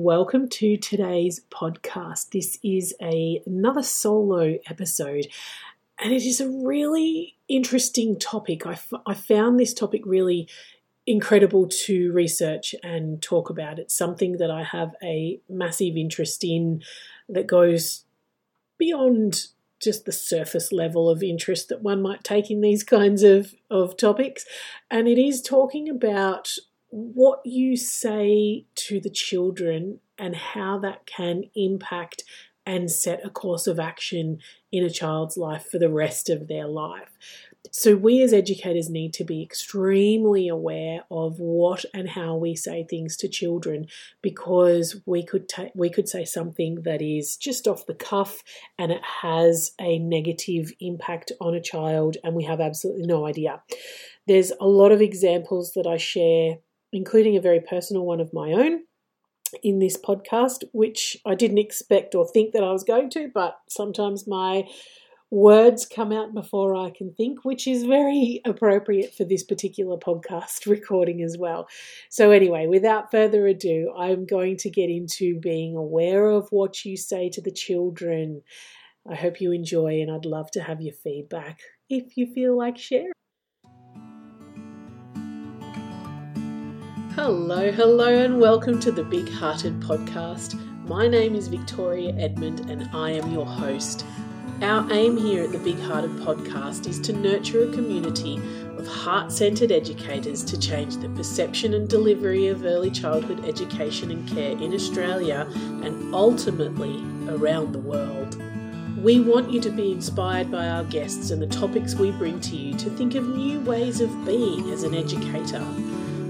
Welcome to today's podcast. This is a, another solo episode, and it is a really interesting topic. I, f- I found this topic really incredible to research and talk about. It's something that I have a massive interest in that goes beyond just the surface level of interest that one might take in these kinds of, of topics. And it is talking about what you say to the children and how that can impact and set a course of action in a child's life for the rest of their life. So, we as educators need to be extremely aware of what and how we say things to children because we could ta- we could say something that is just off the cuff and it has a negative impact on a child, and we have absolutely no idea. There's a lot of examples that I share including a very personal one of my own in this podcast, which I didn't expect or think that I was going to, but sometimes my words come out before I can think, which is very appropriate for this particular podcast recording as well. So, anyway, without further ado, I'm going to get into being aware of what you say to the children. I hope you enjoy, and I'd love to have your feedback if you feel like sharing. Hello, hello, and welcome to the Big Hearted Podcast. My name is Victoria Edmond, and I am your host. Our aim here at the Big Hearted Podcast is to nurture a community of heart centered educators to change the perception and delivery of early childhood education and care in Australia and ultimately around the world. We want you to be inspired by our guests and the topics we bring to you to think of new ways of being as an educator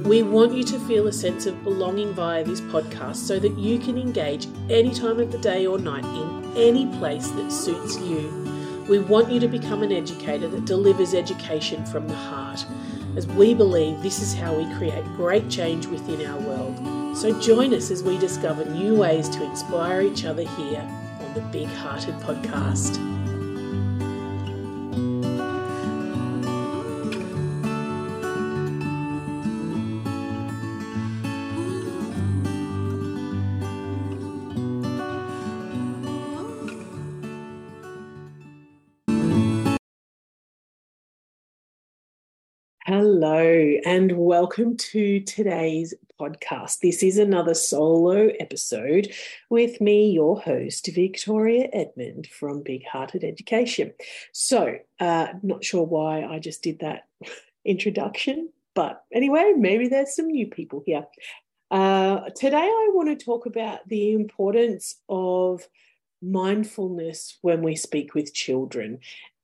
we want you to feel a sense of belonging via this podcast so that you can engage any time of the day or night in any place that suits you. We want you to become an educator that delivers education from the heart, as we believe this is how we create great change within our world. So join us as we discover new ways to inspire each other here on the Big Hearted Podcast. Hello, and welcome to today's podcast. This is another solo episode with me, your host, Victoria Edmond from Big Hearted Education. So, uh, not sure why I just did that introduction, but anyway, maybe there's some new people here. Uh, today, I want to talk about the importance of mindfulness when we speak with children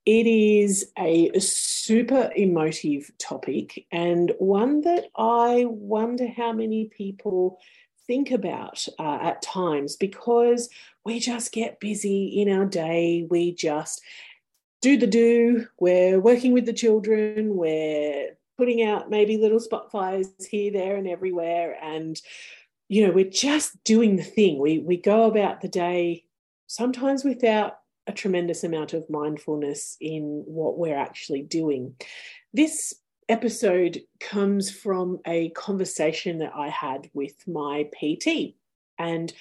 it is a super emotive topic and one that I wonder how many people think about uh, at times because we just get busy in our day. We just do the do. We're working with the children. We're putting out maybe little spot fires here, there, and everywhere. And, you know, we're just doing the thing. We, we go about the day sometimes without a tremendous amount of mindfulness in what we're actually doing. This episode comes from a conversation that I had with my PT. And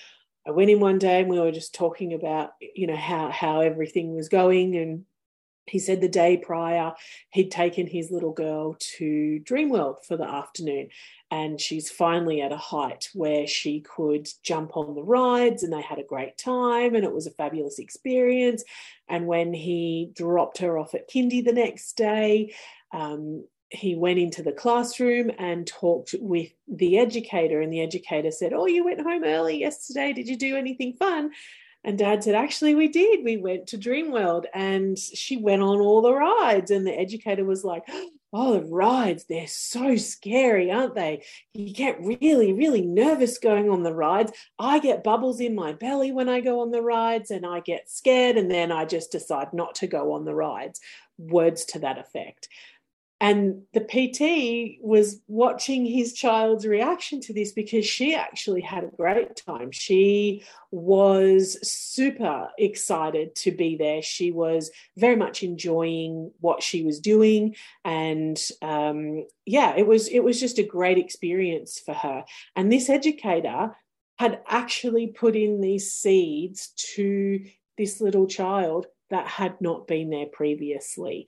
I went in one day and we were just talking about, you know, how how everything was going and he said the day prior he'd taken his little girl to Dreamworld for the afternoon and she's finally at a height where she could jump on the rides and they had a great time and it was a fabulous experience. And when he dropped her off at kindy the next day um, he went into the classroom and talked with the educator and the educator said oh you went home early yesterday. Did you do anything fun and dad said, Actually, we did. We went to Dreamworld and she went on all the rides. And the educator was like, Oh, the rides, they're so scary, aren't they? You get really, really nervous going on the rides. I get bubbles in my belly when I go on the rides and I get scared. And then I just decide not to go on the rides. Words to that effect. And the PT was watching his child's reaction to this because she actually had a great time. She was super excited to be there. She was very much enjoying what she was doing, and um, yeah, it was it was just a great experience for her. And this educator had actually put in these seeds to this little child that had not been there previously.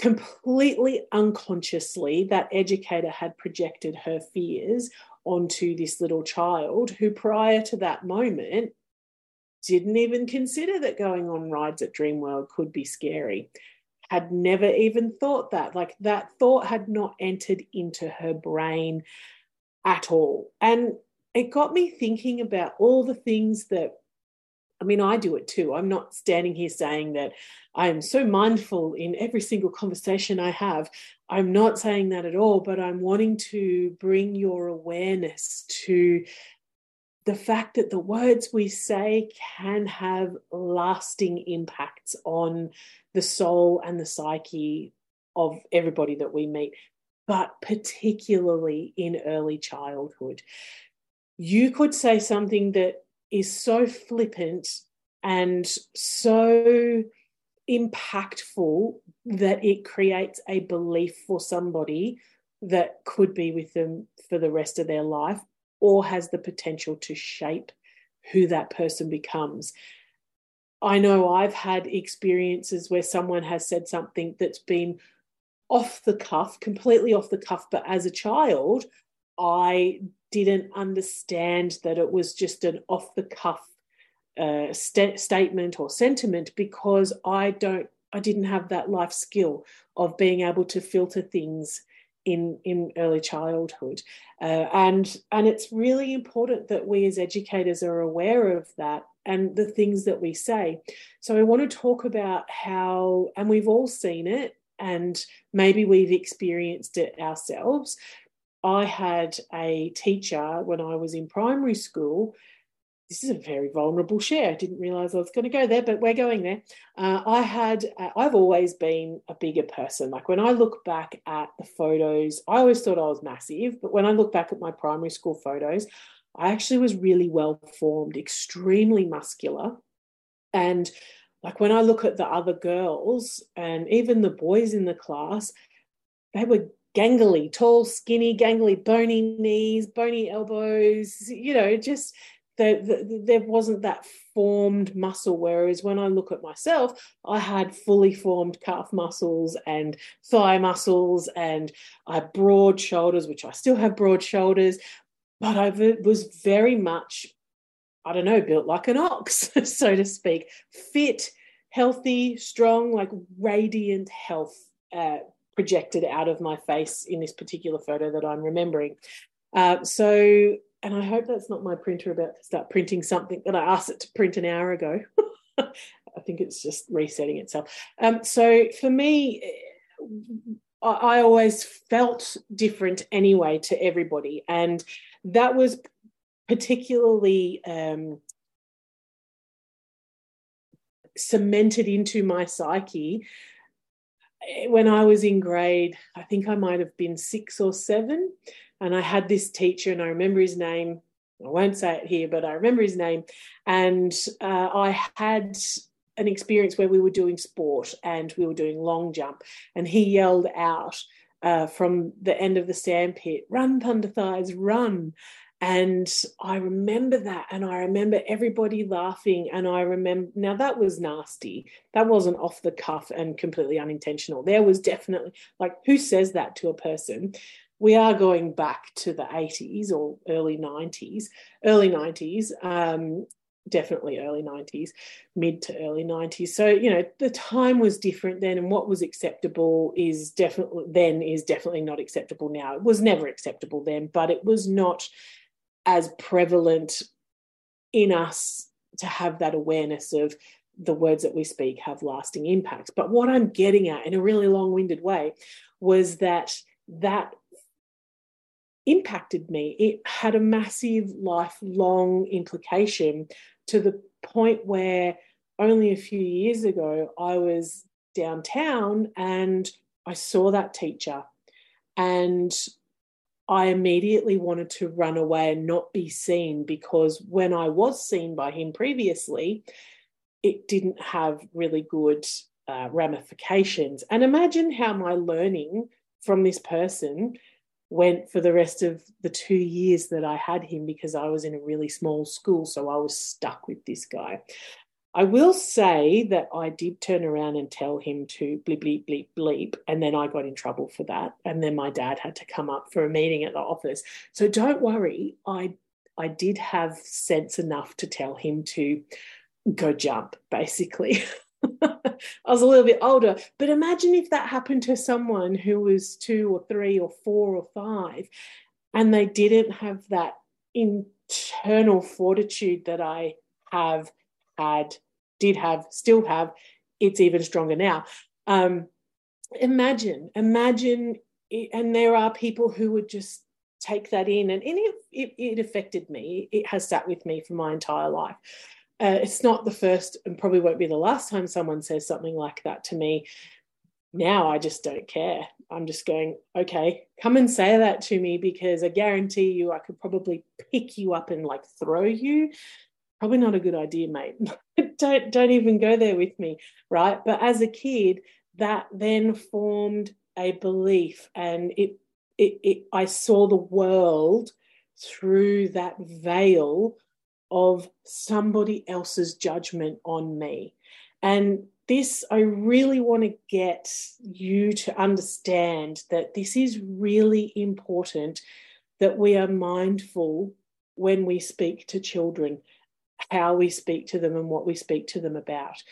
Completely unconsciously, that educator had projected her fears onto this little child who, prior to that moment, didn't even consider that going on rides at Dreamworld could be scary. Had never even thought that. Like that thought had not entered into her brain at all. And it got me thinking about all the things that I mean, I do it too. I'm not standing here saying that I am so mindful in every single conversation I have. I'm not saying that at all, but I'm wanting to bring your awareness to the fact that the words we say can have lasting impacts on the soul and the psyche of everybody that we meet, but particularly in early childhood. You could say something that is so flippant and so impactful that it creates a belief for somebody that could be with them for the rest of their life or has the potential to shape who that person becomes. I know I've had experiences where someone has said something that's been off the cuff, completely off the cuff, but as a child, I didn't understand that it was just an off the cuff uh, st- statement or sentiment because I don't, I didn't have that life skill of being able to filter things in in early childhood, uh, and and it's really important that we as educators are aware of that and the things that we say. So I want to talk about how, and we've all seen it, and maybe we've experienced it ourselves, I had a teacher when I was in primary school. This is a very vulnerable share. I didn't realize I was going to go there, but we're going there. Uh, I had, uh, I've always been a bigger person. Like when I look back at the photos, I always thought I was massive, but when I look back at my primary school photos, I actually was really well formed, extremely muscular. And like when I look at the other girls and even the boys in the class, they were gangly, tall, skinny, gangly, bony knees, bony elbows, you know, just the, the, there wasn't that formed muscle. Whereas when I look at myself, I had fully formed calf muscles and thigh muscles, and I had broad shoulders, which I still have broad shoulders, but I was very much, I don't know, built like an ox, so to speak, fit, healthy, strong, like radiant health. Uh, projected out of my face in this particular photo that I'm remembering. Uh, so, and I hope that's not my printer about to start printing something that I asked it to print an hour ago. I think it's just resetting itself. Um, so for me, I, I always felt different anyway to everybody. And that was particularly um, cemented into my psyche when I was in grade, I think I might have been six or seven, and I had this teacher, and I remember his name. I won't say it here, but I remember his name. And uh, I had an experience where we were doing sport and we were doing long jump, and he yelled out uh, from the end of the sandpit, "Run, Thunder Thighs, run!" And I remember that. And I remember everybody laughing. And I remember, now that was nasty. That wasn't off the cuff and completely unintentional. There was definitely, like, who says that to a person? We are going back to the 80s or early 90s, early 90s, um, definitely early 90s, mid to early 90s. So, you know, the time was different then, and what was acceptable is definitely then is definitely not acceptable now. It was never acceptable then, but it was not as prevalent in us to have that awareness of the words that we speak have lasting impacts. But what I'm getting at in a really long winded way was that that impacted me. It had a massive lifelong implication to the point where only a few years ago I was downtown and I saw that teacher and I immediately wanted to run away and not be seen because when I was seen by him previously, it didn't have really good uh, ramifications. And imagine how my learning from this person went for the rest of the two years that I had him because I was in a really small school. So I was stuck with this guy. I will say that I did turn around and tell him to bleep, bleep, bleep, bleep. And then I got in trouble for that. And then my dad had to come up for a meeting at the office. So don't worry, I I did have sense enough to tell him to go jump, basically. I was a little bit older, but imagine if that happened to someone who was two or three or four or five and they didn't have that internal fortitude that I have had, did have, still have. It's even stronger now. Um, imagine, imagine, and there are people who would just take that in, and, and it, it, it affected me. It has sat with me for my entire life. Uh, it's not the first and probably won't be the last time someone says something like that to me. Now I just don't care. I'm just going, okay, come and say that to me because I guarantee you I could probably pick you up and like throw you. Probably not a good idea, mate. don't don't even go there with me, right? But as a kid, that then formed a belief and it it, it I saw the world through that veil of somebody else's judgment on me. And this, I really want to get you to understand that this is really important that we are mindful when we speak to children, how we speak to them and what we speak to them about.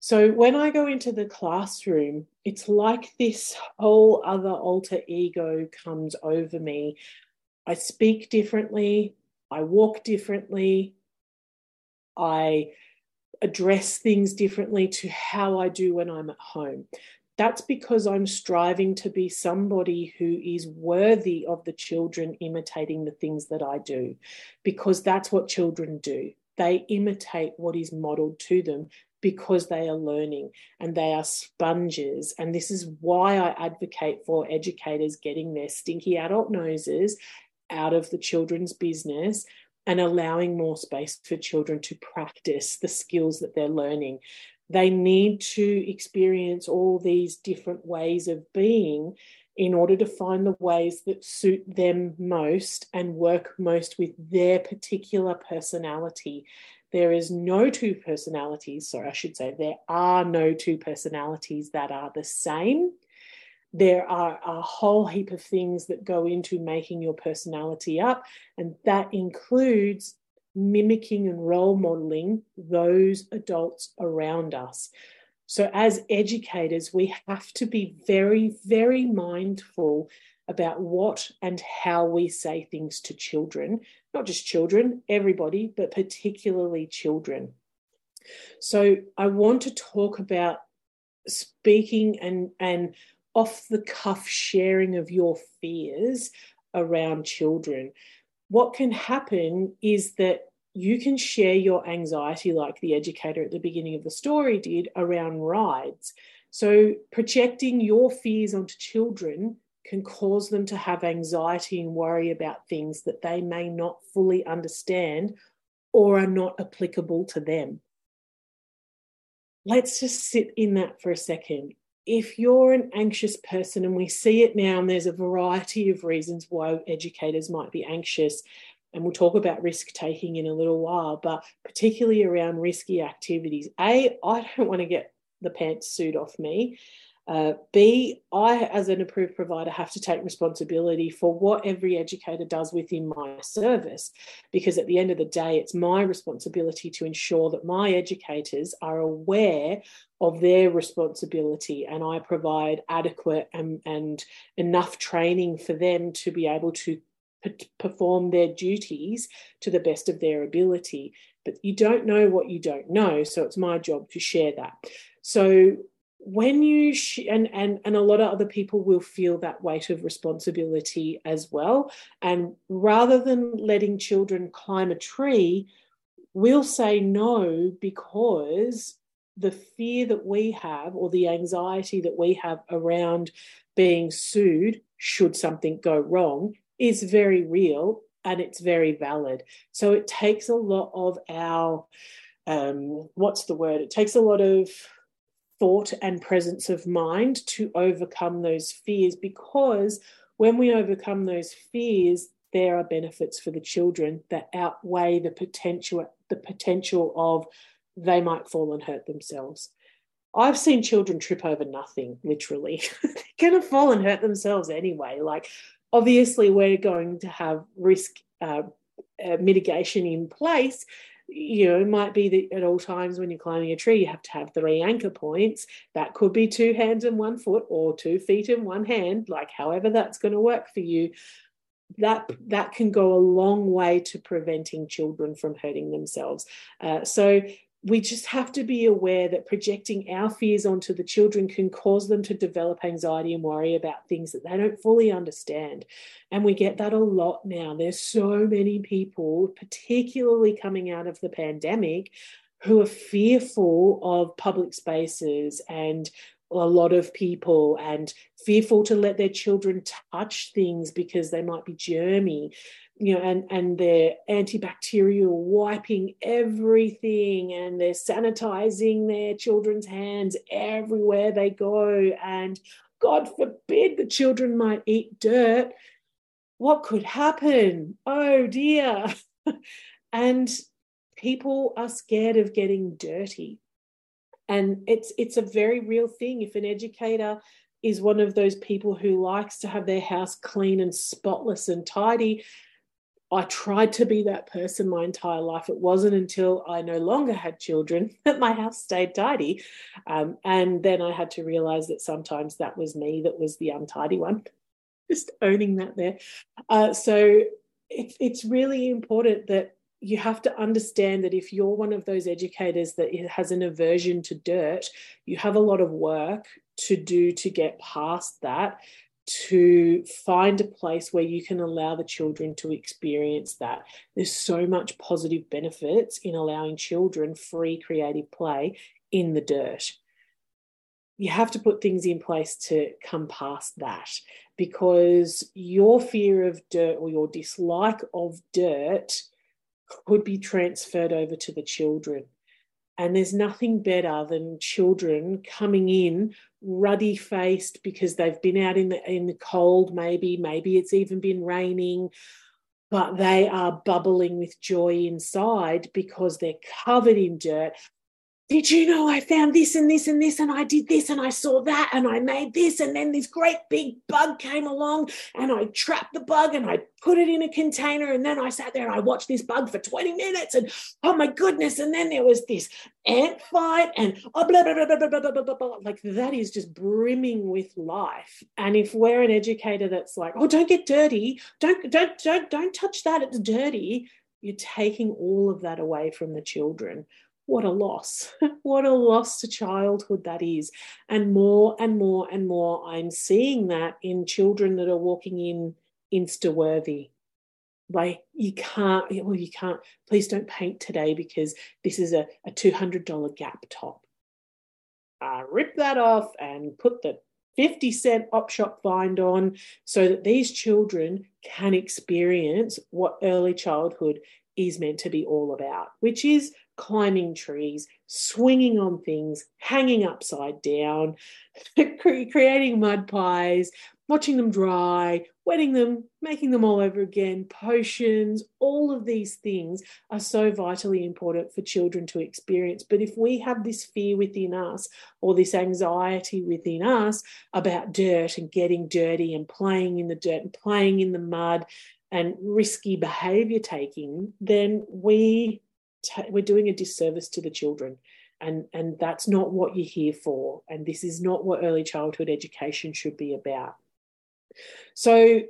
So when I go into the classroom, it's like this whole other alter ego comes over me. I speak differently, I walk differently. I address things differently to how I do when I'm at home. That's because I'm striving to be somebody who is worthy of the children imitating the things that I do, because that's what children do. They imitate what is modeled to them because they are learning and they are sponges. And this is why I advocate for educators getting their stinky adult noses out of the children's business and allowing more space for children to practice the skills that they're learning. They need to experience all these different ways of being in order to find the ways that suit them most and work most with their particular personality. There is no two personalities, sorry, I should say, there are no two personalities that are the same there are a whole heap of things that go into making your personality up, and that includes mimicking and role modeling those adults around us. So, as educators, we have to be very, very mindful about what and how we say things to children, not just children, everybody, but particularly children. So, I want to talk about speaking and, and off the cuff sharing of your fears around children. What can happen is that you can share your anxiety, like the educator at the beginning of the story did, around rides. So, projecting your fears onto children can cause them to have anxiety and worry about things that they may not fully understand or are not applicable to them. Let's just sit in that for a second if you're an anxious person, and we see it now, and there's a variety of reasons why educators might be anxious, and we'll talk about risk taking in a little while, but particularly around risky activities. A, I don't want to get the pantsuit off me. Uh, B, I, as an approved provider, have to take responsibility for what every educator does within my service, because at the end of the day, it's my responsibility to ensure that my educators are aware of their responsibility and I provide adequate and, and enough training for them to be able to perform their duties to the best of their ability. But you don't know what you don't know, so it's my job to share that. So when you sh- and and and a lot of other people will feel that weight of responsibility as well and rather than letting children climb a tree we'll say no because the fear that we have or the anxiety that we have around being sued should something go wrong is very real and it's very valid so it takes a lot of our um, what's the word it takes a lot of thought and presence of mind to overcome those fears because when we overcome those fears, there are benefits for the children that outweigh the potential the potential of they might fall and hurt themselves. I've seen children trip over nothing, literally. They're going to fall and hurt themselves anyway. Like, obviously, we're going to have risk uh, uh, mitigation in place. You know, it might be that at all times when you're climbing a tree, you have to have three anchor points. That could be two hands and one foot, or two feet and one hand, like however that's going to work for you that that can go a long way to preventing children from hurting themselves. Uh, so we just have to be aware that projecting our fears onto the children can cause them to develop anxiety and worry about things that they don't fully understand. And we get that a lot now. There's so many people, particularly coming out of the pandemic, who are fearful of public spaces and a lot of people and fearful to let their children touch things because they might be germy you know and and they're antibacterial wiping everything and they're sanitizing their children's hands everywhere they go. And god forbid the children might eat dirt. What could happen? Oh dear. And people are scared of getting dirty. And it's it's a very real thing. If an educator is one of those people who likes to have their house clean and spotless and tidy I tried to be that person my entire life. It wasn't until I no longer had children that my house stayed tidy. Um, and then I had to realize that sometimes that was me that was the untidy one. Just owning that there. Uh, so it's, it's really important that you have to understand that if you're one of those educators that has an aversion to dirt, you have a lot of work to do to get past that, to find a place where you can allow the children to experience that. There's so much positive benefits in allowing children free creative play in the dirt. You have to put things in place to come past that because your fear of dirt or your dislike of dirt could be transferred over to the children. And there's nothing better than children coming in ruddy faced because they've been out in the in the cold, maybe, maybe it's even been raining, but they are bubbling with joy inside because they're covered in dirt did you know I found this and this and this and I did this and I saw that and I made this and then this great big bug came along and I trapped the bug and I put it in a container and then I sat there and I watched this bug for 20 minutes and oh my goodness and then there was this ant fight and oh blah blah blah blah blah blah blah blah, blah. like that is just brimming with life. And if we're an educator that's like oh don't get dirty. Don't don't don't don't touch that. It's dirty. You're taking all of that away from the children what a loss. what a loss to childhood that is. And more and more and more, I'm seeing that in children that are walking in Insta worthy. Like, you can't, well, you can't, please don't paint today because this is a, a $200 gap top. Uh, rip that off and put the 50 cent op shop find on so that these children can experience what early childhood is meant to be all about, which is climbing trees, swinging on things, hanging upside down, creating mud pies, watching them dry, wetting them, making them all over again, potions, all of these things are so vitally important for children to experience. But if we have this fear within us or this anxiety within us about dirt and getting dirty and playing in the dirt and playing in the mud and risky behavior taking, then we we're doing a disservice to the children. And and that's not what you're here for. And this is not what early childhood education should be about. So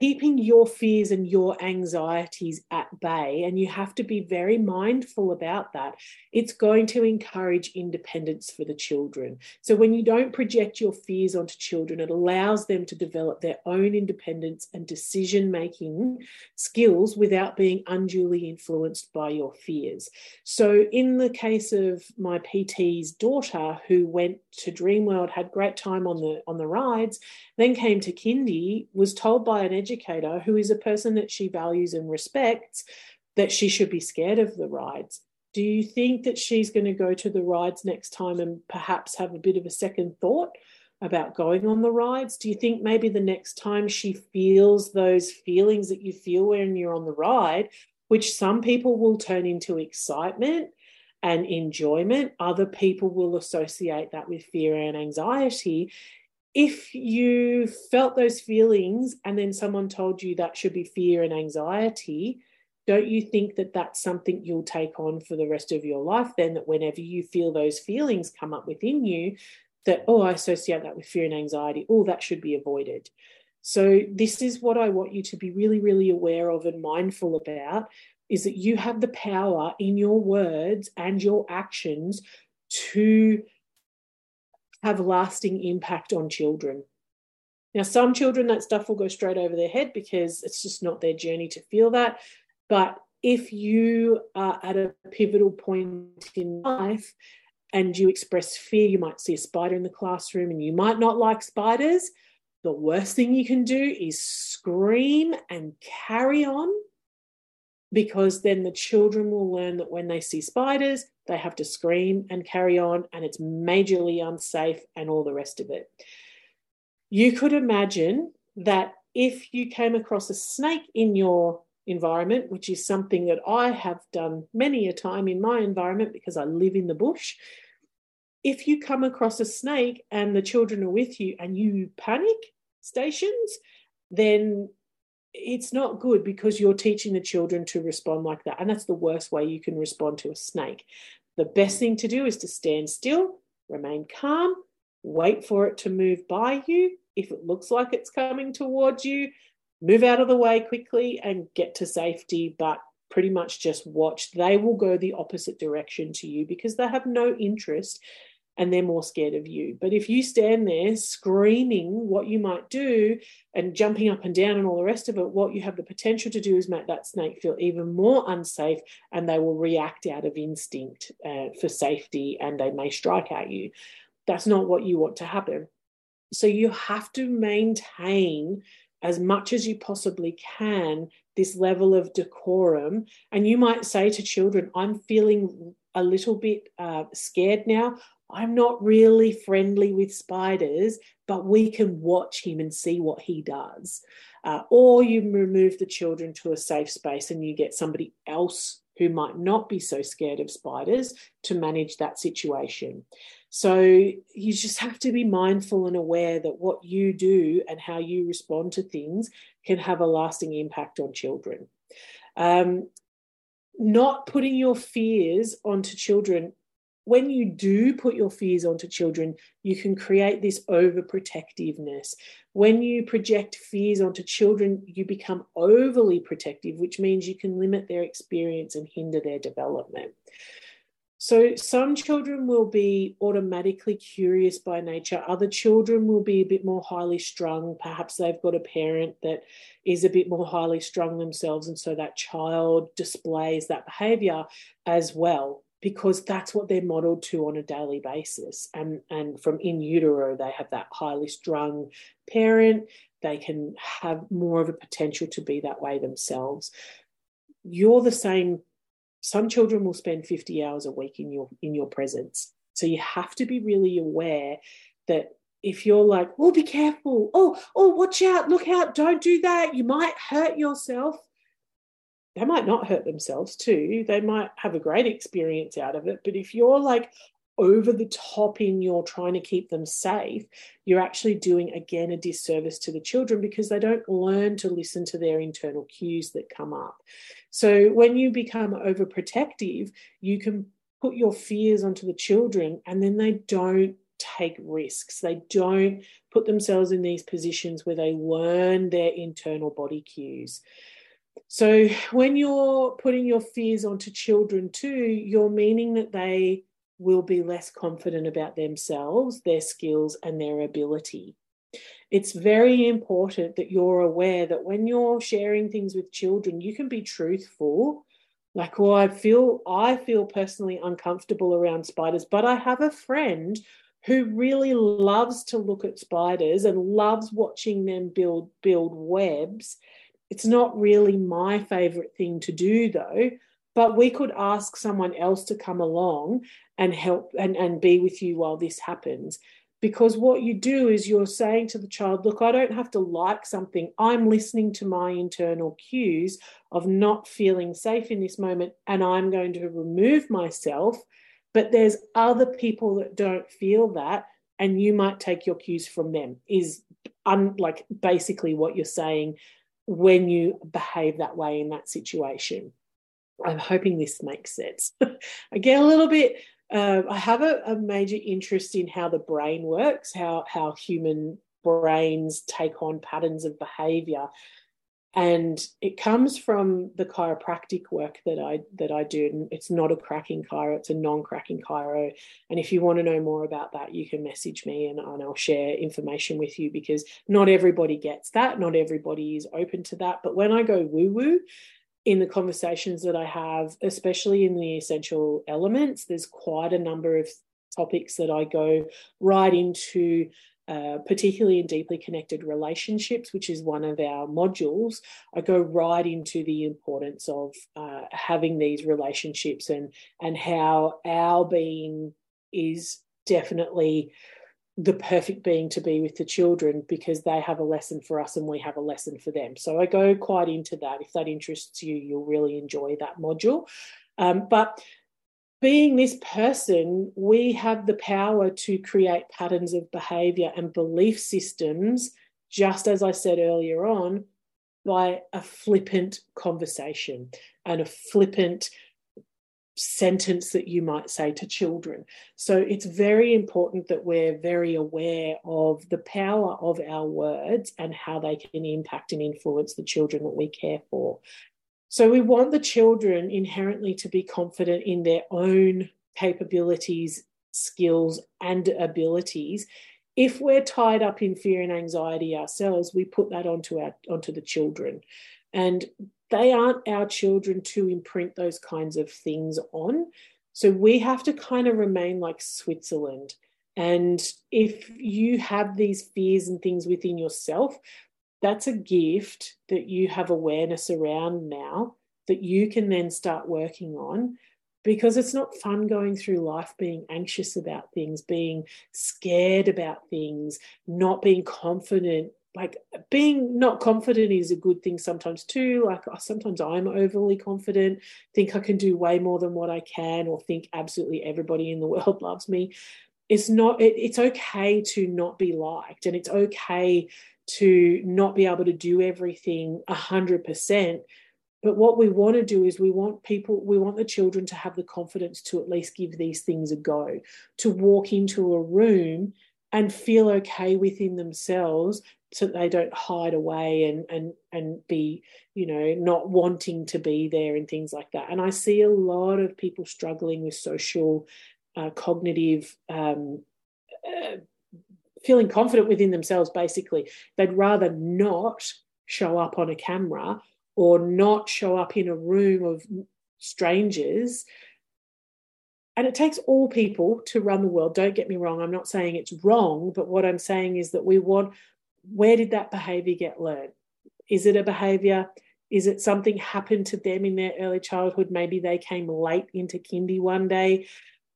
keeping your fears and your anxieties at bay. And you have to be very mindful about that. It's going to encourage independence for the children. So when you don't project your fears onto children, it allows them to develop their own independence and decision making skills without being unduly influenced by your fears. So in the case of my PT's daughter, who went to Dreamworld, had great time on the on the rides, then came to kindy, was told by an educator who is a person that she values and respects that she should be scared of the rides. Do you think that she's going to go to the rides next time and perhaps have a bit of a second thought? about going on the rides? Do you think maybe the next time she feels those feelings that you feel when you're on the ride, which some people will turn into excitement and enjoyment, other people will associate that with fear and anxiety. If you felt those feelings and then someone told you that should be fear and anxiety, don't you think that that's something you'll take on for the rest of your life then that whenever you feel those feelings come up within you that oh i associate that with fear and anxiety. Oh that should be avoided. So this is what i want you to be really really aware of and mindful about is that you have the power in your words and your actions to have lasting impact on children now, some children, that stuff will go straight over their head because it's just not their journey to feel that. But if you are at a pivotal point in life and you express fear, you might see a spider in the classroom and you might not like spiders. The worst thing you can do is scream and carry on because then the children will learn that when they see spiders, they have to scream and carry on, and it's majorly unsafe and all the rest of it. You could imagine that if you came across a snake in your environment, which is something that I have done many a time in my environment because I live in the bush. If you come across a snake and the children are with you and you panic stations, then it's not good because you're teaching the children to respond like that. And that's the worst way you can respond to a snake. The best thing to do is to stand still, remain calm, wait for it to move by you. If it looks like it's coming towards you, move out of the way quickly and get to safety, but pretty much just watch. They will go the opposite direction to you because they have no interest and they're more scared of you. But if you stand there screaming what you might do and jumping up and down and all the rest of it, what you have the potential to do is make that snake feel even more unsafe and they will react out of instinct uh, for safety and they may strike at you. That's not what you want to happen. So you have to maintain as much as you possibly can this level of decorum. And you might say to children, I'm feeling a little bit uh, scared now. I'm not really friendly with spiders, but we can watch him and see what he does. Uh, or you remove the children to a safe space and you get somebody else who might not be so scared of spiders to manage that situation. So you just have to be mindful and aware that what you do and how you respond to things can have a lasting impact on children. Um, not putting your fears onto children. When you do put your fears onto children, you can create this overprotectiveness. When you project fears onto children, you become overly protective, which means you can limit their experience and hinder their development. So, some children will be automatically curious by nature. Other children will be a bit more highly strung. Perhaps they've got a parent that is a bit more highly strung themselves. And so that child displays that behavior as well, because that's what they're modeled to on a daily basis. And, and from in utero, they have that highly strung parent. They can have more of a potential to be that way themselves. You're the same. Some children will spend 50 hours a week in your in your presence. So you have to be really aware that if you're like oh be careful. Oh oh watch out. Look out. Don't do that. You might hurt yourself they might not hurt themselves too they might have a great experience out of it but if you're like over the top in your trying to keep them safe, you're actually doing again a disservice to the children because they don't learn to listen to their internal cues that come up. So when you become overprotective, you can put your fears onto the children and then they don't take risks. They don't put themselves in these positions where they learn their internal body cues. So when you're putting your fears onto children too, you're meaning that they will be less confident about themselves, their skills, and their ability. It's very important that you're aware that when you're sharing things with children, you can be truthful. Like, well, I feel I feel personally uncomfortable around spiders, but I have a friend who really loves to look at spiders and loves watching them build build webs. It's not really my favorite thing to do though, but we could ask someone else to come along and help and, and be with you while this happens because what you do is you're saying to the child, look, I don't have to like something. I'm listening to my internal cues of not feeling safe in this moment, and I'm going to remove myself. But there's other people that don't feel that, and you might take your cues from them, is un- like basically what you're saying when you behave that way in that situation. I'm hoping this makes sense. I get a little bit uh, I have a, a, major interest in how the brain works, how how human brains take on patterns of behavior, and it comes from the chiropractic work that I that I do. It's not a cracking chiro; it's a non-cracking chiro. And if you want to know more about that, you can message me, and, and I'll share information with you because not everybody gets that, not everybody is open to that. But when I go woo woo, in the conversations that I have, especially in the essential elements, there's quite a number of topics that I go right into, uh, particularly in deeply connected relationships, which is one of our modules. I go right into the importance of uh, having these relationships and and how our being is definitely the perfect being to be with the children because they have a lesson for us and we have a lesson for them. So I go quite into that. If that interests you, you'll really enjoy that module. Um, but being this person, we have the power to create patterns of behavior and belief systems, just as I said earlier on, by a flippant conversation and a flippant sentence that you might say to children. So it's very important that we're very aware of the power of our words and how they can impact and influence the children that we care for. So we want the children inherently to be confident in their own capabilities, skills, and abilities. If we're tied up in fear and anxiety ourselves, we put that onto our onto the children. And they aren't our children to imprint those kinds of things on. So we have to kind of remain like Switzerland. And if you have these fears and things within yourself, that's a gift that you have awareness around now that you can then start working on because it's not fun going through life being anxious about things, being scared about things, not being confident. Like being not confident is a good thing sometimes too. Like sometimes i'm overly confident think i can do way more than what i can or think absolutely everybody in the world loves me. It's not it, it's okay to not be liked and it's okay to not be able to do everything 100% but what we want to do is we want people we want the children to have the confidence to at least give these things a go to walk into a room and feel okay within themselves so they don't hide away and and and be you know not wanting to be there and things like that. And i see a lot of people struggling with social uh, cognitive um, uh, feeling confident within themselves basically they'd rather not show up on a camera or not show up in a room of strangers and it takes all people to run the world don't get me wrong i'm not saying it's wrong but what i'm saying is that we want where did that behavior get learned? Is it a behavior? Is it something happened to them in their early childhood? Maybe they came late into kindy one day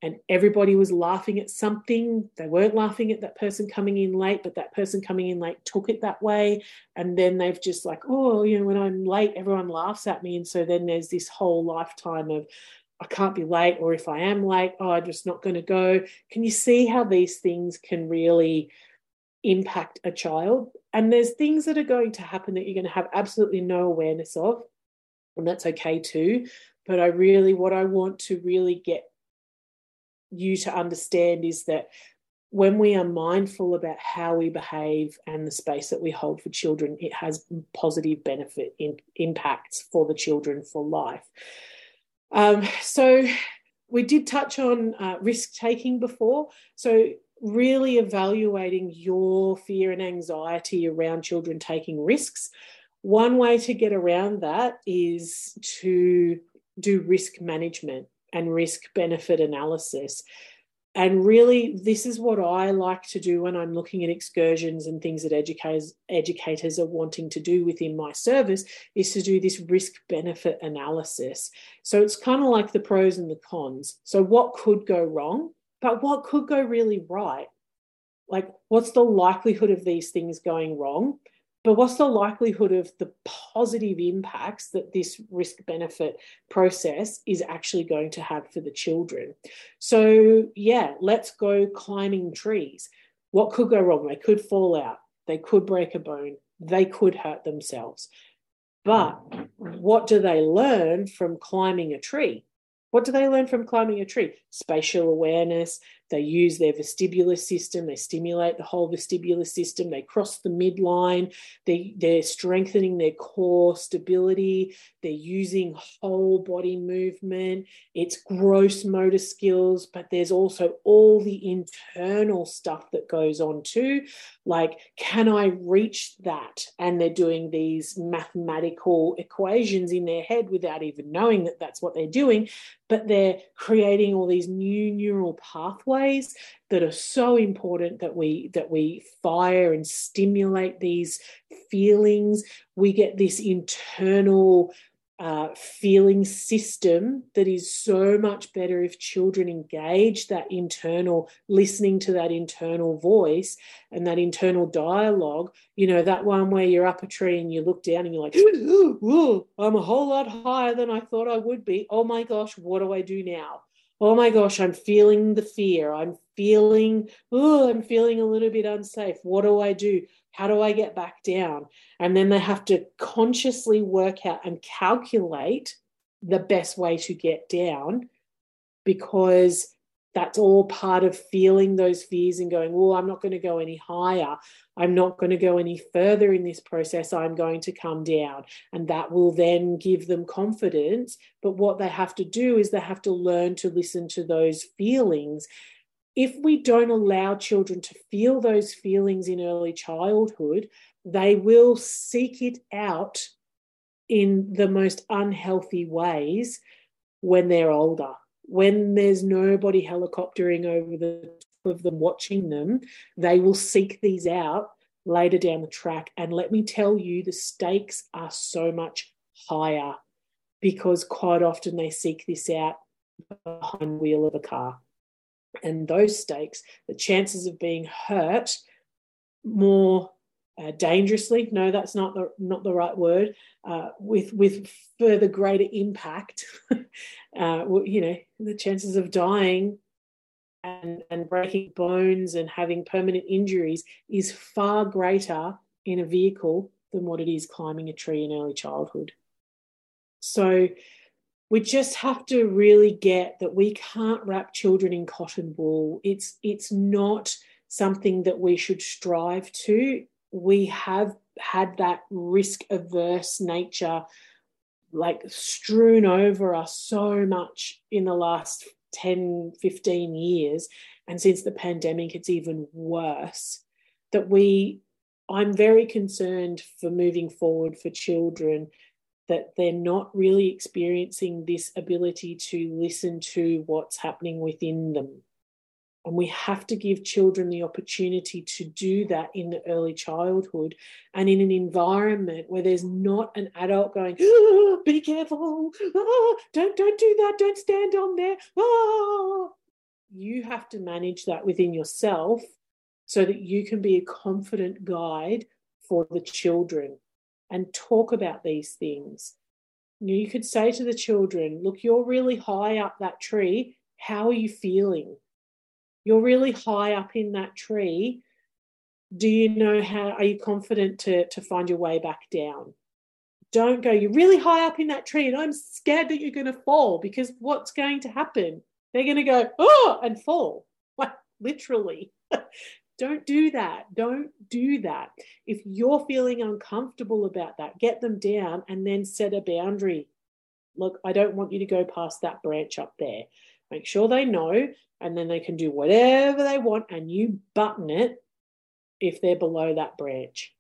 and everybody was laughing at something. They weren't laughing at that person coming in late, but that person coming in late took it that way. And then they've just like, oh, you know, when I'm late, everyone laughs at me. And so then there's this whole lifetime of, I can't be late, or if I am late, oh, I'm just not going to go. Can you see how these things can really impact a child. And there's things that are going to happen that you're going to have absolutely no awareness of. And that's okay too. But I really, what I want to really get you to understand is that when we are mindful about how we behave and the space that we hold for children, it has positive benefit in, impacts for the children for life. Um, so we did touch on uh, risk taking before. So really evaluating your fear and anxiety around children taking risks. One way to get around that is to do risk management and risk benefit analysis. And really, this is what I like to do when I'm looking at excursions and things that educators, educators are wanting to do within my service is to do this risk benefit analysis. So it's kind of like the pros and the cons. So, what could go wrong? But what could go really right? like what's the likelihood of these things going wrong but what's the likelihood of the positive impacts that this risk benefit process is actually going to have for the children? So yeah let's go climbing trees. What could go wrong? They could fall out. They could break a bone. They could hurt themselves. But what do they learn from climbing a tree? What do they learn from climbing a tree? Spatial awareness. They use their vestibular system. They stimulate the whole vestibular system. They cross the midline. They, they're strengthening their core stability. They're using whole body movement. It's gross motor skills, but there's also all the internal stuff that goes on too. Like, can I reach that? And they're doing these mathematical equations in their head without even knowing that that's what they're doing but they're creating all these new neural pathways that are so important that we that we fire and stimulate these feelings. We get this internal uh, feeling system that is so much better if children engage that internal listening to that internal voice and that internal dialogue. You know that one where you're up a tree and you look down and you're like i'm a whole lot higher than i thought i would be. Oh my gosh what do i do now oh my gosh i'm feeling the fear. I'm feeling oh i'm feeling a little bit unsafe. What do i do? How do I get back down? And then they have to consciously work out and calculate the best way to get down because that's all part of feeling those fears and going, oh, I'm not going to go any higher. I'm not going to go any further in this process. I'm going to come down. And that will then give them confidence. But what they have to do is they have to learn to listen to those feelings if we don't allow children to feel those feelings in early childhood, they will seek it out in the most unhealthy ways when they're older. When there's nobody helicoptering over the top of them watching them, they will seek these out later down the track. And let me tell you, the stakes are so much higher because quite often they seek this out behind the wheel of a car and those stakes, the chances of being hurt more uh, dangerously no that's not the not the right word uh, with with further greater impact uh, you know the chances of dying and and breaking bones and having permanent injuries is far greater in a vehicle than what it is climbing a tree in early childhood so we just have to really get that we can't wrap children in cotton wool. It's it's not something that we should strive to. We have had that risk averse nature like strewn over us so much in the last 10 15 years and since the pandemic it's even worse that we i'm very concerned for moving forward for children that they're not really experiencing this ability to listen to what's happening within them. And we have to give children the opportunity to do that in the early childhood and in an environment where there's not an adult going, oh, be careful, oh, don't, don't do that, don't stand on there. Oh. You have to manage that within yourself so that you can be a confident guide for the children and talk about these things. You could say to the children, Look, you're really high up that tree. How are you feeling? You're really high up in that tree. Do you know how? Are you confident to, to find your way back down? Don't go, you're really high up in that tree, and I'm scared that you're going to fall because what's going to happen? They're going to go, oh, and fall. Like literally. Don't do that. Don't do that. If you're feeling uncomfortable about that, get them down and then set a boundary. Look, I don't want you to go past that branch up there. Make sure they know, and then they can do whatever they want, and you button it if they're below that branch.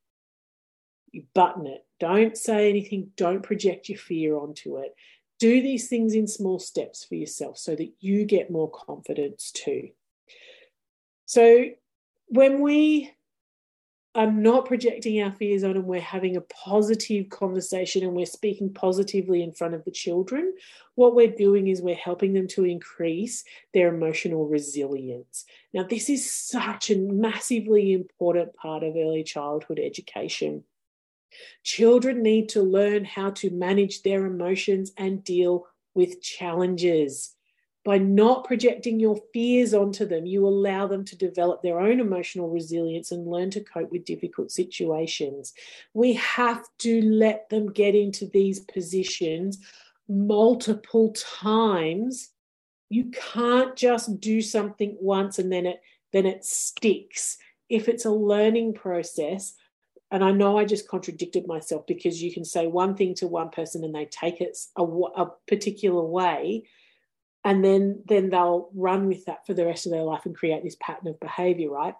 You button it. Don't say anything. Don't project your fear onto it. Do these things in small steps for yourself so that you get more confidence too. So, when we are not projecting our fears on and we're having a positive conversation and we're speaking positively in front of the children, what we're doing is we're helping them to increase their emotional resilience. Now, this is such a massively important part of early childhood education. Children need to learn how to manage their emotions and deal with challenges by not projecting your fears onto them, you allow them to develop their own emotional resilience and learn to cope with difficult situations. We have to let them get into these positions multiple times. You can't just do something once and then it then it sticks. If it's a learning process, and I know I just contradicted myself because you can say one thing to one person and they take it a, a particular way and then then they'll run with that for the rest of their life and create this pattern of behavior right?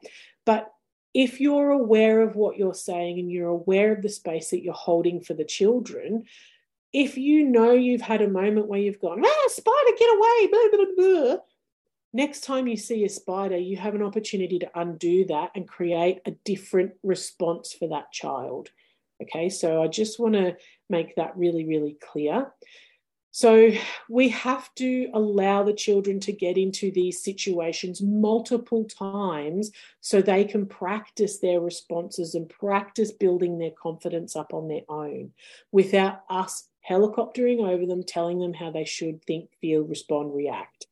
But if you're aware of what you're saying and you're aware of the space that you're holding for the children if you know you've had a moment where you've gone ah spider get away blah, blah, blah, next time you see a spider you have an opportunity to undo that and create a different response for that child. Okay so i just want to make that really really clear so we have to allow the children to get into these situations multiple times so they can practice their responses and practice building their confidence up on their own without us helicoptering over them, telling them how they should think, feel, respond, react.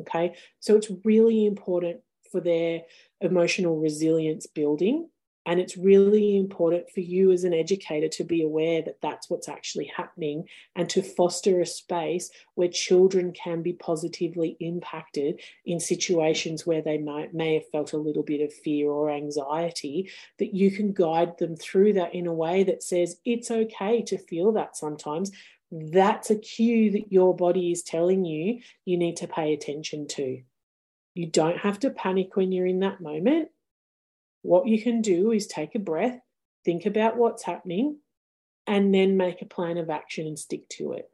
Okay, so it's really important for their emotional resilience building and it's really important for you as an educator to be aware that that's what's actually happening and to foster a space where children can be positively impacted in situations where they might, may have felt a little bit of fear or anxiety, that you can guide them through that in a way that says it's okay to feel that sometimes. That's a cue that your body is telling you you need to pay attention to. You don't have to panic when you're in that moment what you can do is take a breath, think about what's happening, and then make a plan of action and stick to it.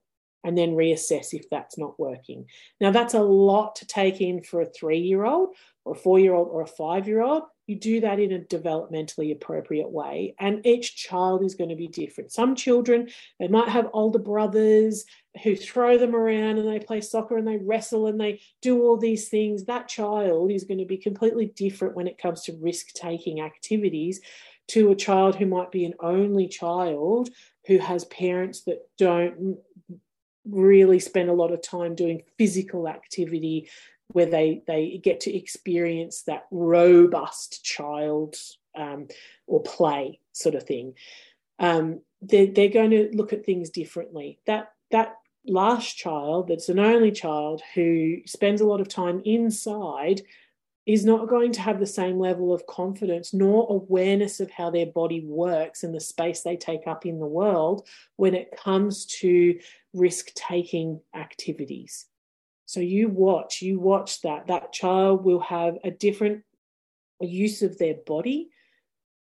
And then reassess if that's not working. Now, that's a lot to take in for a three year old or a four year old or a five year old you do that in a developmentally appropriate way. And each child is going to be different. Some children, they might have older brothers who throw them around and they play soccer and they wrestle and they do all these things. That child is going to be completely different when it comes to risk taking activities to a child who might be an only child who has parents that don't really spend a lot of time doing physical activity where they they get to experience that robust child um, or play sort of thing. Um, they're, they're going to look at things differently. That that last child, that's an only child who spends a lot of time inside, is not going to have the same level of confidence nor awareness of how their body works and the space they take up in the world when it comes to risk taking activities. So you watch, you watch that. That child will have a different use of their body.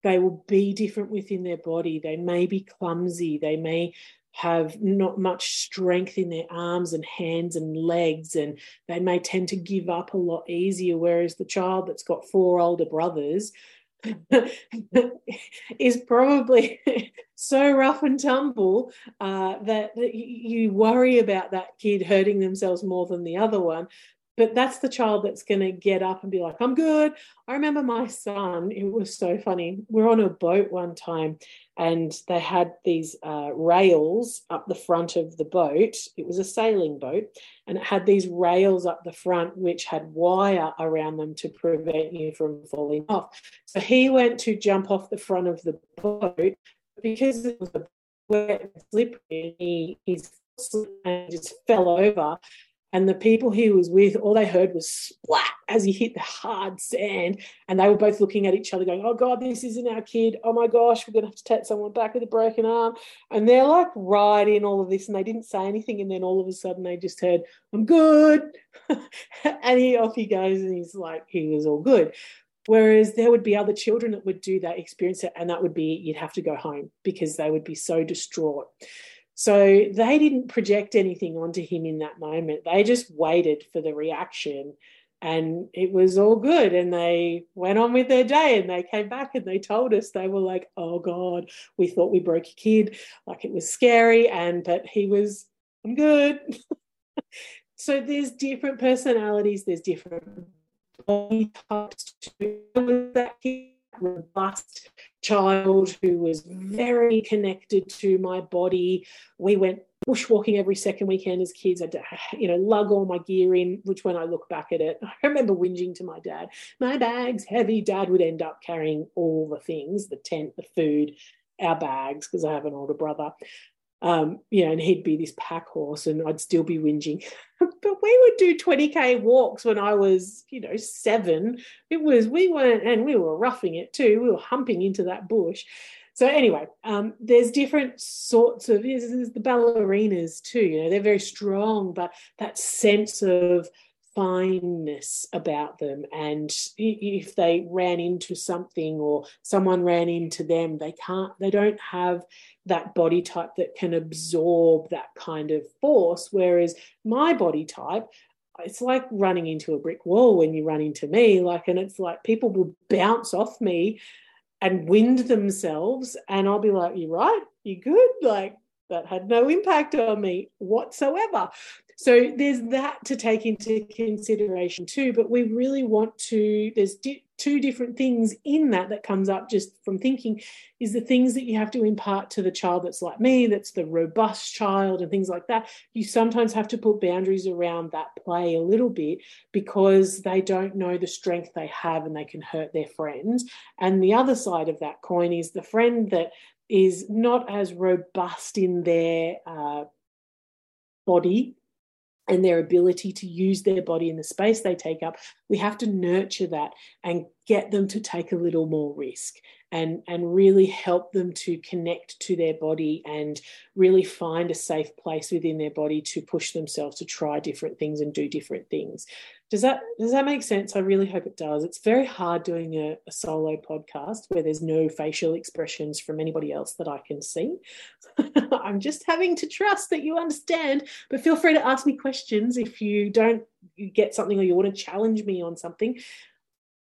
They will be different within their body. They may be clumsy. They may have not much strength in their arms and hands and legs, and they may tend to give up a lot easier. Whereas the child that's got four older brothers is probably so rough and tumble uh, that, that you worry about that kid hurting themselves more than the other one. But that's the child that's going to get up and be like, I'm good. I remember my son, it was so funny. We are on a boat one time and they had these uh, rails up the front of the boat. It was a sailing boat and it had these rails up the front which had wire around them to prevent you from falling off. So he went to jump off the front of the boat because it was wet slippery. He, he's and just fell over and the people he was with, all they heard was splat as he hit the hard sand. And they were both looking at each other, going, Oh God, this isn't our kid. Oh my gosh, we're going to have to take someone back with a broken arm. And they're like right in all of this. And they didn't say anything. And then all of a sudden they just heard, I'm good. and he off he goes. And he's like, he was all good. Whereas there would be other children that would do that, experience it, and that would be you'd have to go home because they would be so distraught. So they didn't project anything onto him in that moment. They just waited for the reaction and it was all good. And they went on with their day and they came back and they told us they were like oh god we thought we broke a kid. Like it was scary and but he was i'm good. So there's different personalities there's different body types to that kid robust child who was very connected to my body we went bushwalking every second weekend as kids. I'd, you know, lug all my gear in, which when I look back at it, I remember whinging to my dad, my bag's heavy. Dad would end up carrying all the things, the tent, the food, our bags, because I have an older brother. Um, you know, and he'd be this pack horse and I'd still be whinging. but we would do 20k walks when I was, you know, seven. It was, we weren't, and we were roughing it too. We were humping into that bush. So anyway, um, there's different sorts of there's, there's the ballerinas too. You know, they're very strong, but that sense of fineness about them and if they ran into something or someone ran into them they can't they don't have that body type that can absorb that kind of force whereas my body type it's like running into a brick wall when you run into me like and it's like people will bounce off me and wind themselves. And I'll be like, You're right, you're good. Like, that had no impact on me whatsoever. So there's that to take into consideration too. But we really want to, there's di- two different things in that that comes up just from thinking is the things that you have to impart to the child that's like me, that's the robust child and things like that. You sometimes have to put boundaries around that play a little bit because they don't know the strength they have and they can hurt their friends. And the other side of that coin is the friend that is not as robust in their uh, body and their ability to use their body in the space they take up, we have to nurture that and get them to take a little more risk and, and really help them to connect to their body and really find a safe place within their body to push themselves to try different things and do different things. Does that does that make sense? I really hope it does. It's very hard doing a, a solo podcast where there's no facial expressions from anybody else that I can see. I'm just having to trust that you understand. But feel free to ask me questions if you don't get something or you want to challenge me on something.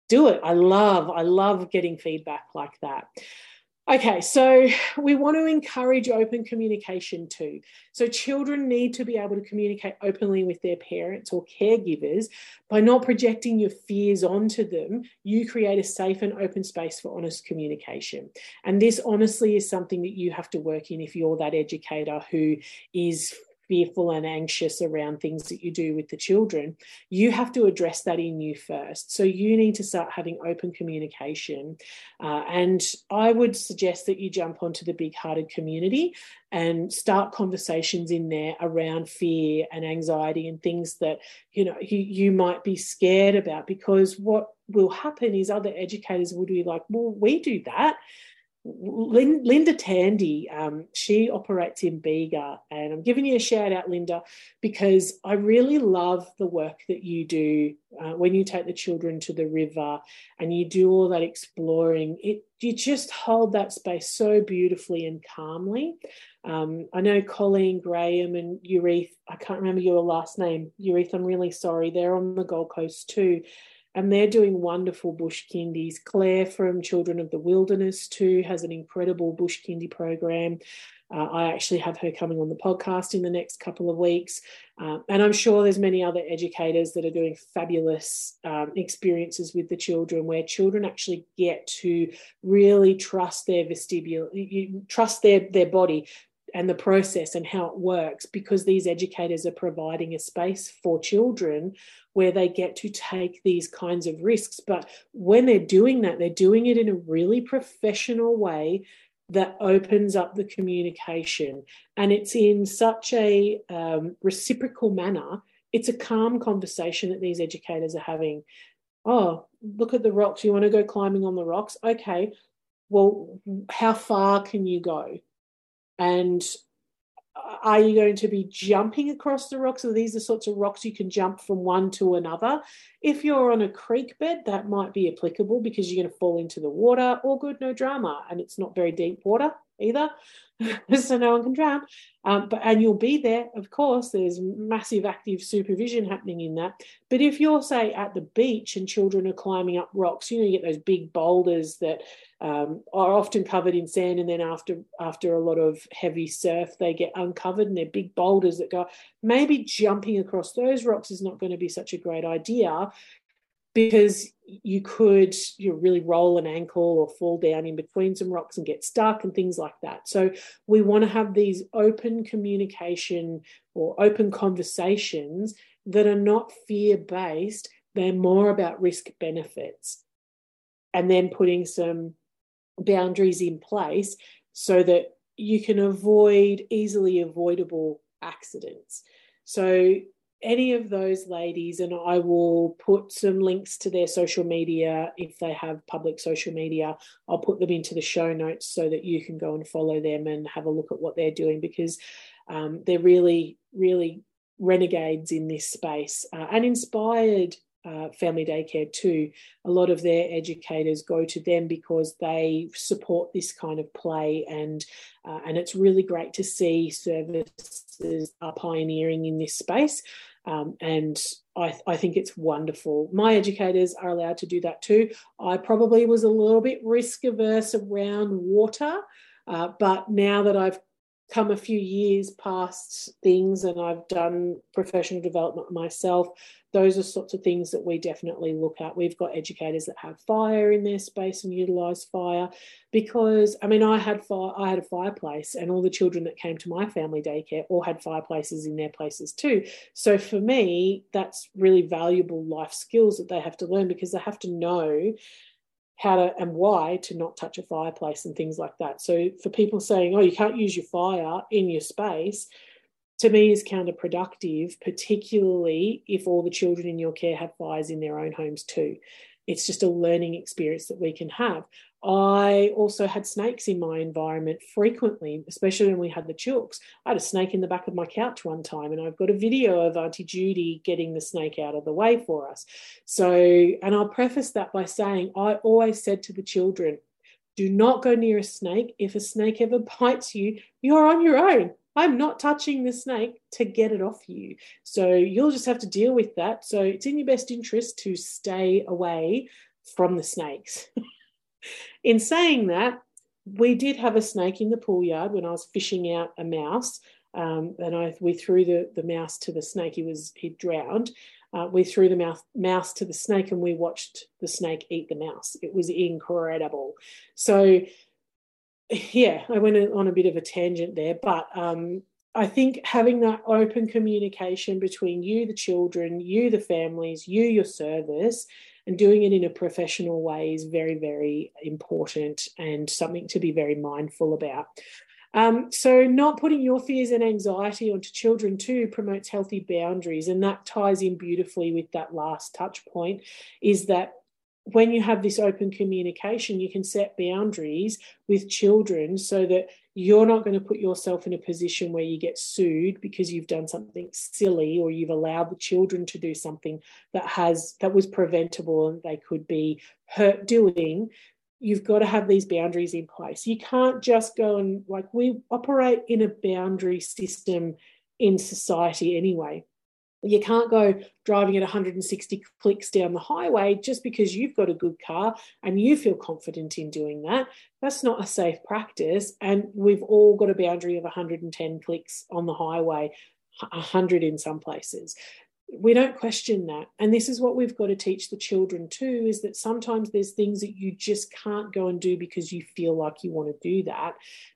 Do it. I love, I love getting feedback like that. Okay, so we want to encourage open communication too. So, children need to be able to communicate openly with their parents or caregivers by not projecting your fears onto them. You create a safe and open space for honest communication. And this honestly is something that you have to work in if you're that educator who is fearful and anxious around things that you do with the children, you have to address that in you first. So you need to start having open communication. Uh, and I would suggest that you jump onto the big hearted community and start conversations in there around fear and anxiety and things that you know you, you might be scared about because what will happen is other educators will be like well we do that Linda Tandy, um, she operates in Bega, and I'm giving you a shout out, Linda, because I really love the work that you do uh, when you take the children to the river and you do all that exploring. It you just hold that space so beautifully and calmly. Um, I know Colleen Graham and Ureth, I can't remember your last name, Ureth, I'm really sorry. They're on the Gold Coast too and they're doing wonderful bush kindies. Claire from Children of the Wilderness too has an incredible bush kindy program. Uh, I actually have her coming on the podcast in the next couple of weeks, uh, and I'm sure there's many other educators that are doing fabulous um, experiences with the children, where children actually get to really trust their vestibular, trust their their body and the process and how it works because these educators are providing a space for children where they get to take these kinds of risks. But when they're doing that, they're doing it in a really professional way that opens up the communication. And it's in such a um, reciprocal manner. It's a calm conversation that these educators are having. Oh, look at the rocks. You want to go climbing on the rocks? Okay. Well, how far can you go? And are you going to be jumping across the rocks? Are these the sorts of rocks you can jump from one to another? If you're on a creek bed, that might be applicable because you're going to fall into the water. All good, no drama, and it's not very deep water. Either, so no one can drown. Um, but and you'll be there, of course. There's massive active supervision happening in that. But if you're say at the beach and children are climbing up rocks, you know, you get those big boulders that um, are often covered in sand, and then after after a lot of heavy surf, they get uncovered, and they're big boulders that go. Maybe jumping across those rocks is not going to be such a great idea because you could you know, really roll an ankle or fall down in between some rocks and get stuck and things like that. So we want to have these open communication or open conversations that are not fear based, they're more about risk benefits. And then putting some boundaries in place so that you can avoid easily avoidable accidents. So any of those ladies, and I will put some links to their social media if they have public social media. I'll put them into the show notes so that you can go and follow them and have a look at what they're doing because um, they're really, really renegades in this space uh, and inspired uh, family daycare too. A lot of their educators go to them because they support this kind of play, and uh, and it's really great to see services are pioneering in this space. Um, and I, I, think it's wonderful. My educators are allowed to do that too. I probably was a little bit risk averse around water, uh, but now that I've come a few years past things and I've done professional development myself, those are sorts of things that we definitely look at. We've got educators that have fire in their space and utilize fire because I mean I had fire I had a fireplace and all the children that came to my family daycare all had fireplaces in their places too. So for me that's really valuable life skills that they have to learn because they have to know how to and why to not touch a fireplace and things like that. So for people saying, oh, you can't use your fire in your space, to me is counterproductive, particularly if all the children in your care have fires in their own homes too. It's just a learning experience that we can have. I also had snakes in my environment frequently, especially when we had the chooks. I had a snake in the back of my couch one time, and I've got a video of Auntie Judy getting the snake out of the way for us. So, and I'll preface that by saying I always said to the children, do not go near a snake. If a snake ever bites you, you're on your own. I'm not touching the snake to get it off you. So you'll just have to deal with that. So it's in your best interest to stay away from the snakes. in saying that, we did have a snake in the pool yard when I was fishing out a mouse. Um, and I we threw the, the mouse to the snake. He was he drowned. Uh, we threw the mouse, mouse to the snake and we watched the snake eat the mouse. It was incredible. So yeah, I went on a bit of a tangent there, but um, I think having that open communication between you, the children, you, the families, you, your service, and doing it in a professional way is very, very important and something to be very mindful about. Um, so, not putting your fears and anxiety onto children too promotes healthy boundaries, and that ties in beautifully with that last touch point. Is that when you have this open communication, you can set boundaries with children so that you're not going to put yourself in a position where you get sued because you've done something silly or you've allowed the children to do something that has that was preventable and they could be hurt doing. You've got to have these boundaries in place. You can't just go and like we operate in a boundary system in society anyway you can't go driving at 160 clicks down the highway just because you've got a good car and you feel confident in doing that. That's not a safe practice. And we've all got a boundary of 110 clicks on the highway, 100 in some places we don't question that. And this is what we've got to teach the children too is that sometimes there's things that you just can't go and do because you feel like you want to do that.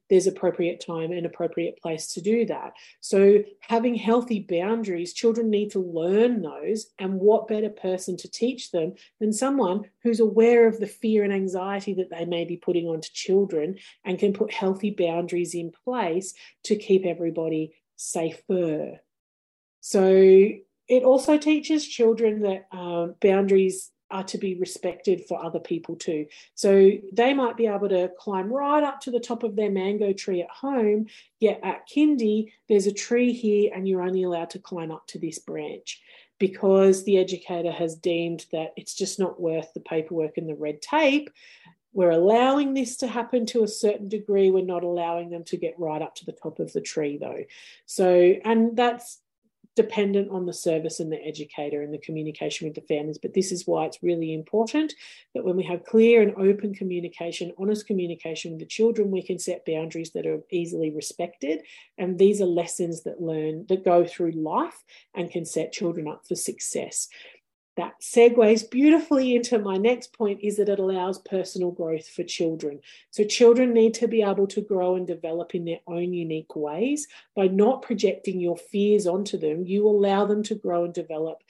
There's appropriate time and appropriate place to do that. So having healthy boundaries children need to learn those and what better person to teach them than someone who's aware of the fear and anxiety that they may be putting onto children and can put healthy boundaries in place to keep everybody safer. So it also teaches children that um, boundaries are to be respected for other people too. So they might be able to climb right up to the top of their mango tree at home, yet at kindy, there's a tree here and you're only allowed to climb up to this branch because the educator has deemed that it's just not worth the paperwork and the red tape we're allowing this to happen to a certain degree. We're not allowing them to get right up to the top of the tree, though. So, and that's dependent on the service and the educator and the communication with the families. But this is why it's really important that when we have clear and open communication, honest communication with the children, we can set boundaries that are easily respected. And these are lessons that learn that go through life and can set children up for success that segues beautifully into my next point is that it allows personal growth for children. So, children need to be able to grow and develop in their own unique ways. By not projecting your fears onto them, you allow them to grow and develop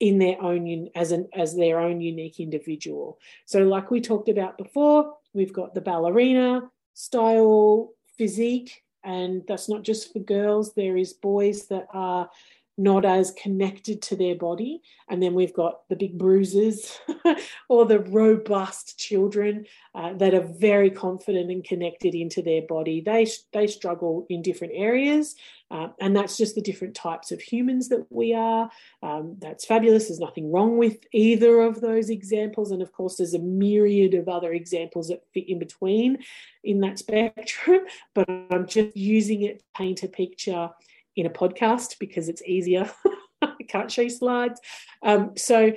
in their own as an as their own unique individual. So, like we talked about before, we've got the ballerina style physique, and that's not just for girls. There is boys that are not as connected to their body. And then we've got the big bruises or the robust children uh, that are very confident and connected into their body. They, they struggle in different areas. Uh, and that's just the different types of humans that we are. Um, that's fabulous. There's nothing wrong with either of those examples. And of course, there's a myriad of other examples that fit in between in that spectrum. But I'm just using it to paint a picture in a podcast because it's easier. I can't show you slides. Um, so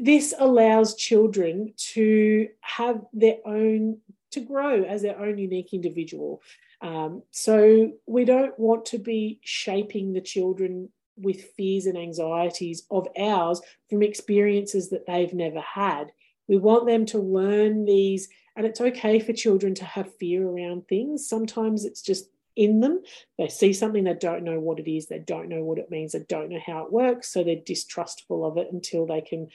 this allows children to have their own, to grow as their own unique individual. Um, so we don't want to be shaping the children with fears and anxieties of ours from experiences that they've never had. We want them to learn these, and it's okay for children to have fear around things. Sometimes it's just in them. They see something, they don't know what it is, they don't know what it means, they don't know how it works, so they're distrustful of it until they can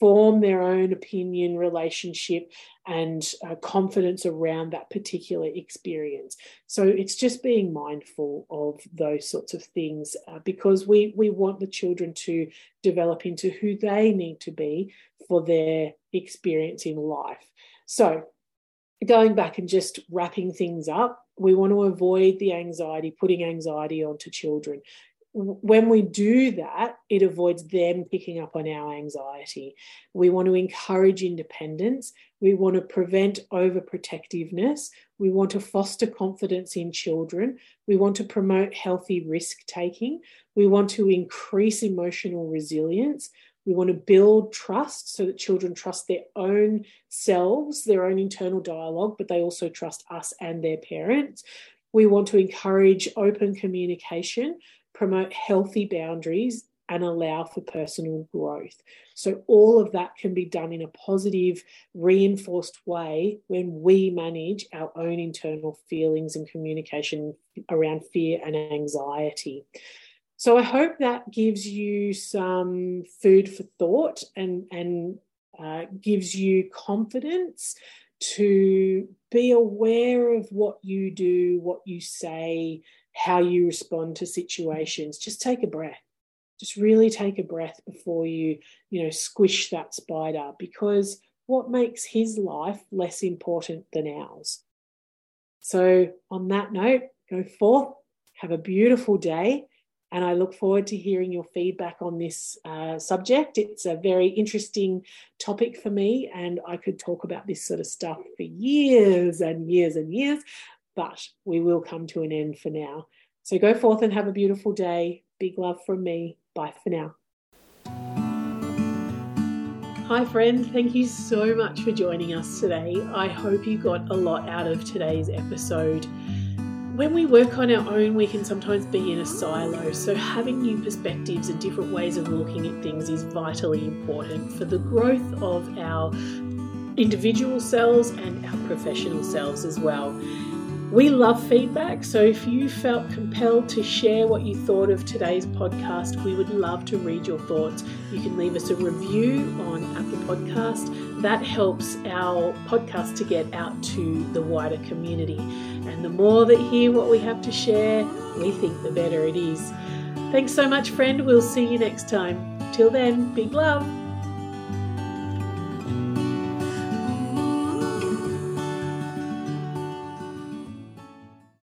form their own opinion, relationship, and uh, confidence around that particular experience. So it's just being mindful of those sorts of things uh, because we we want the children to develop into who they need to be for their experience in life. So going back and just wrapping things up, we want to avoid the anxiety, putting anxiety onto children. When we do that, it avoids them picking up on our anxiety. We want to encourage independence. We want to prevent overprotectiveness. We want to foster confidence in children. We want to promote healthy risk taking. We want to increase emotional resilience. We want to build trust so that children trust their own selves, their own internal dialogue, but they also trust us and their parents. We want to encourage open communication, promote healthy boundaries, and allow for personal growth. So, all of that can be done in a positive, reinforced way when we manage our own internal feelings and communication around fear and anxiety. So I hope that gives you some food for thought and and uh, gives you confidence to be aware of what you do, what you say, how you respond to situations. Just take a breath. Just really take a breath before you, you know, squish that spider because what makes his life less important than ours? So, on that note, go forth, have a beautiful day and I look forward to hearing your feedback on this uh, subject. It's a very interesting topic for me, and I could talk about this sort of stuff for years and years and years, but we will come to an end for now. So go forth and have a beautiful day. Big love from me. Bye for now. Hi, friend. Thank you so much for joining us today. I hope you got a lot out of today's episode when we work on our own, we can sometimes be in a silo. So, having new perspectives and different ways of looking at things is vitally important for the growth of our individual selves and our professional selves as well. We love feedback, so if you felt compelled to share what you thought of today's podcast, we would love to read your thoughts. You can leave us a review on Apple Podcast. That helps our podcast to get out to the wider community. And the more that hear what we have to share, we think the better it is. Thanks so much, friend. We'll see you next time. Till then, big love.